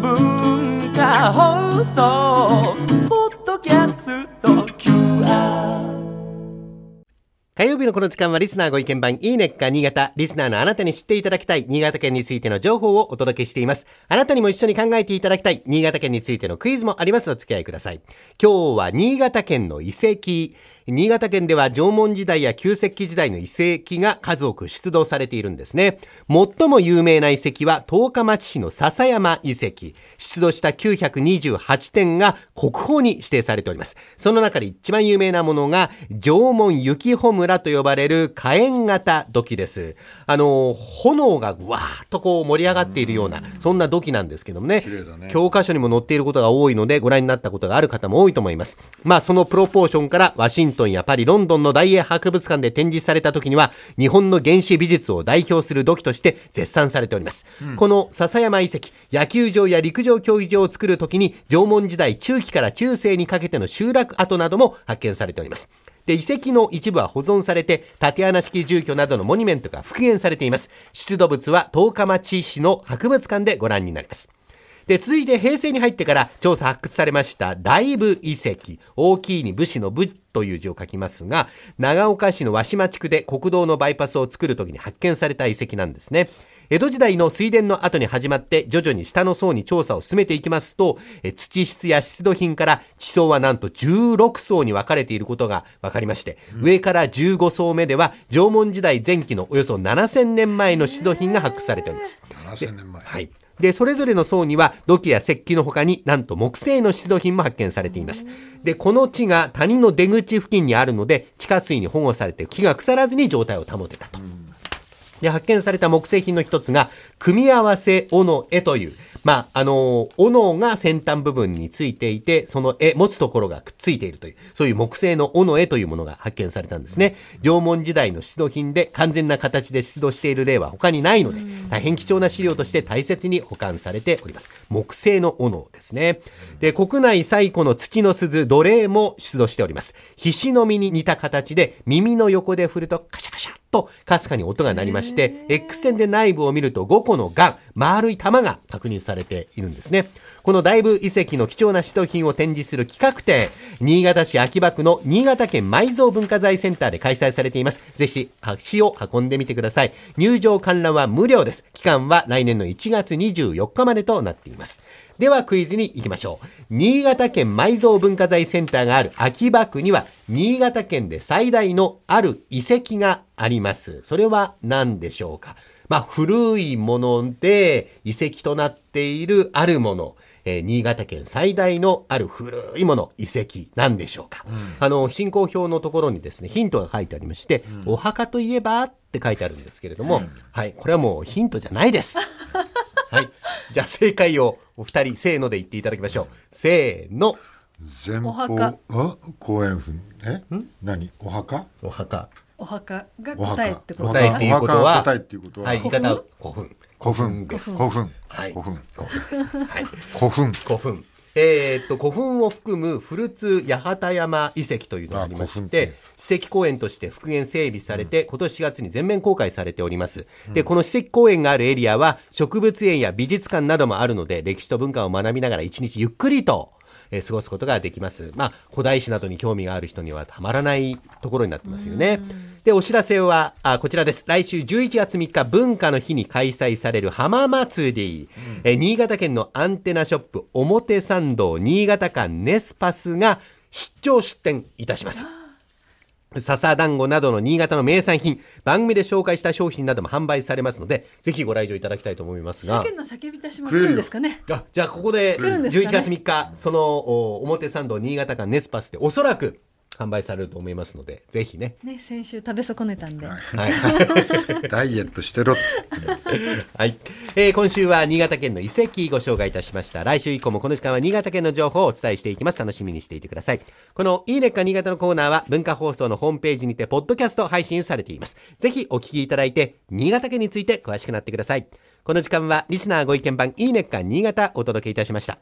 文化放送ポッドキャスト QR 火曜日のこの時間はリスナーご意見番いいねっか新潟。リスナーのあなたに知っていただきたい新潟県についての情報をお届けしています。あなたにも一緒に考えていただきたい新潟県についてのクイズもあります。お付き合いください。今日は新潟県の遺跡。新潟県では縄文時代や旧石器時代の遺跡が数多く出土されているんですね。最も有名な遺跡は十日町市の笹山遺跡。出土した928点が国宝に指定されております。その中で一番有名なものが縄文雪穂村と呼ばれる火炎型土器です。あの、炎がぐわーっとこう盛り上がっているような、そんな土器なんですけどもね。ね教科書にも載っていることが多いのでご覧になったことがある方も多いと思います。まあそのプロポーションからワシントンやパリ、ロンドンの大英博物館で展示された時には日本の原始美術を代表する土器として絶賛されております。この笹山遺跡、野球場や陸上競技場を作る時に縄文時代中期から中世にかけての集落跡なども発見されております。で、遺跡の一部は保存されて、縦穴式住居などのモニュメントが復元されています。出土物は十日町市の博物館でご覧になります。で、続いて平成に入ってから調査発掘されました大武遺跡。大きいに武士の武という字を書きますが、長岡市の和島地区で国道のバイパスを作るときに発見された遺跡なんですね。江戸時代の水田の後に始まって徐々に下の層に調査を進めていきますと、え土質や出土品から地層はなんと16層に分かれていることが分かりまして、上から15層目では縄文時代前期のおよそ7000年前の出土品が発掘されております。7000年前。はい。で、それぞれの層には土器や石器の他になんと木製の出土品も発見されています。で、この地が谷の出口付近にあるので、地下水に保護されて木が腐らずに状態を保てたと。で、発見された木製品の一つが、組み合わせ斧絵という、まあ、あの、斧が先端部分についていて、その絵、持つところがくっついているという、そういう木製の斧絵というものが発見されたんですね。縄文時代の出土品で完全な形で出土している例は他にないので、大変貴重な資料として大切に保管されております。木製の斧ですね。で、国内最古の土の鈴、奴隷も出土しております。ひしの実に似た形で、耳の横で振るとカシャカシャとかすかに音が鳴りまして、X 線で内部を見ると5個のガン、丸い玉が確認されているんですね。この大部遺跡の貴重な出土品を展示する企画展、新潟市秋葉区の新潟県埋蔵文化財センターで開催されています。ぜひ足を運んでみてください。入場観覧は無料です。期間は来年の1月24日までとなっています。ではクイズに行きましょう。新潟県埋蔵文化財センターがある秋葉区には、新潟県で最大のある遺跡があります。それは何でしょうか？まあ、古いもので遺跡となっているあるもの。えー新潟県最大のある古いもの、遺跡、なんでしょうか、あの、進行表のところにですね、ヒントが書いてありまして、お墓といえばって書いてあるんですけれども、はい、これはもうヒントじゃないです。はい。じゃあ正解をお二人、せーので言っていただきましょう。せーの。前方お墓あ公園府え？何？お墓？お墓。お墓がお答えっ墓てこと？か答えっていうことはお墓が答えっていうことは？はい、言い方は古墳。古墳です。古墳はい。古墳古墳。古墳古墳。えーっと、古墳を含む古津八幡山遺跡というのがありまして、史跡公園として復元整備されて、今年4月に全面公開されております。で、この史跡公園があるエリアは、植物園や美術館などもあるので、歴史と文化を学びながら一日ゆっくりと、えー過ごすことができます。まあ、古代史などに興味がある人にはたまらないところになってますよね。で、お知らせは、あ、こちらです。来週11月3日、文化の日に開催される浜祭り。えー新潟県のアンテナショップ、表参道新潟館ネスパスが出張出店いたします。笹団子などの新潟の名産品、番組で紹介した商品なども販売されますので、ぜひご来場いただきたいと思いますが。世間の叫び出しも来るんですかね？あじゃあここで来るんですかね？11月3日、そのお表参道新潟館ネスパスでおそらく販売されると思いますので、ぜひね。ね先週食べ損ねたんで、はい。ダイエットしてろって はい、えー今週は新潟県の遺跡ご紹介いたしました。来週以降もこの時間は新潟県の情報をお伝えしていきます。楽しみにしていてください。このいいねっか新潟のコーナーは文化放送のホームページにてポッドキャスト配信されています。ぜひお聞きいただいて新潟県について詳しくなってください。この時間はリスナーご意見番いいねっか新潟お届けいたしました。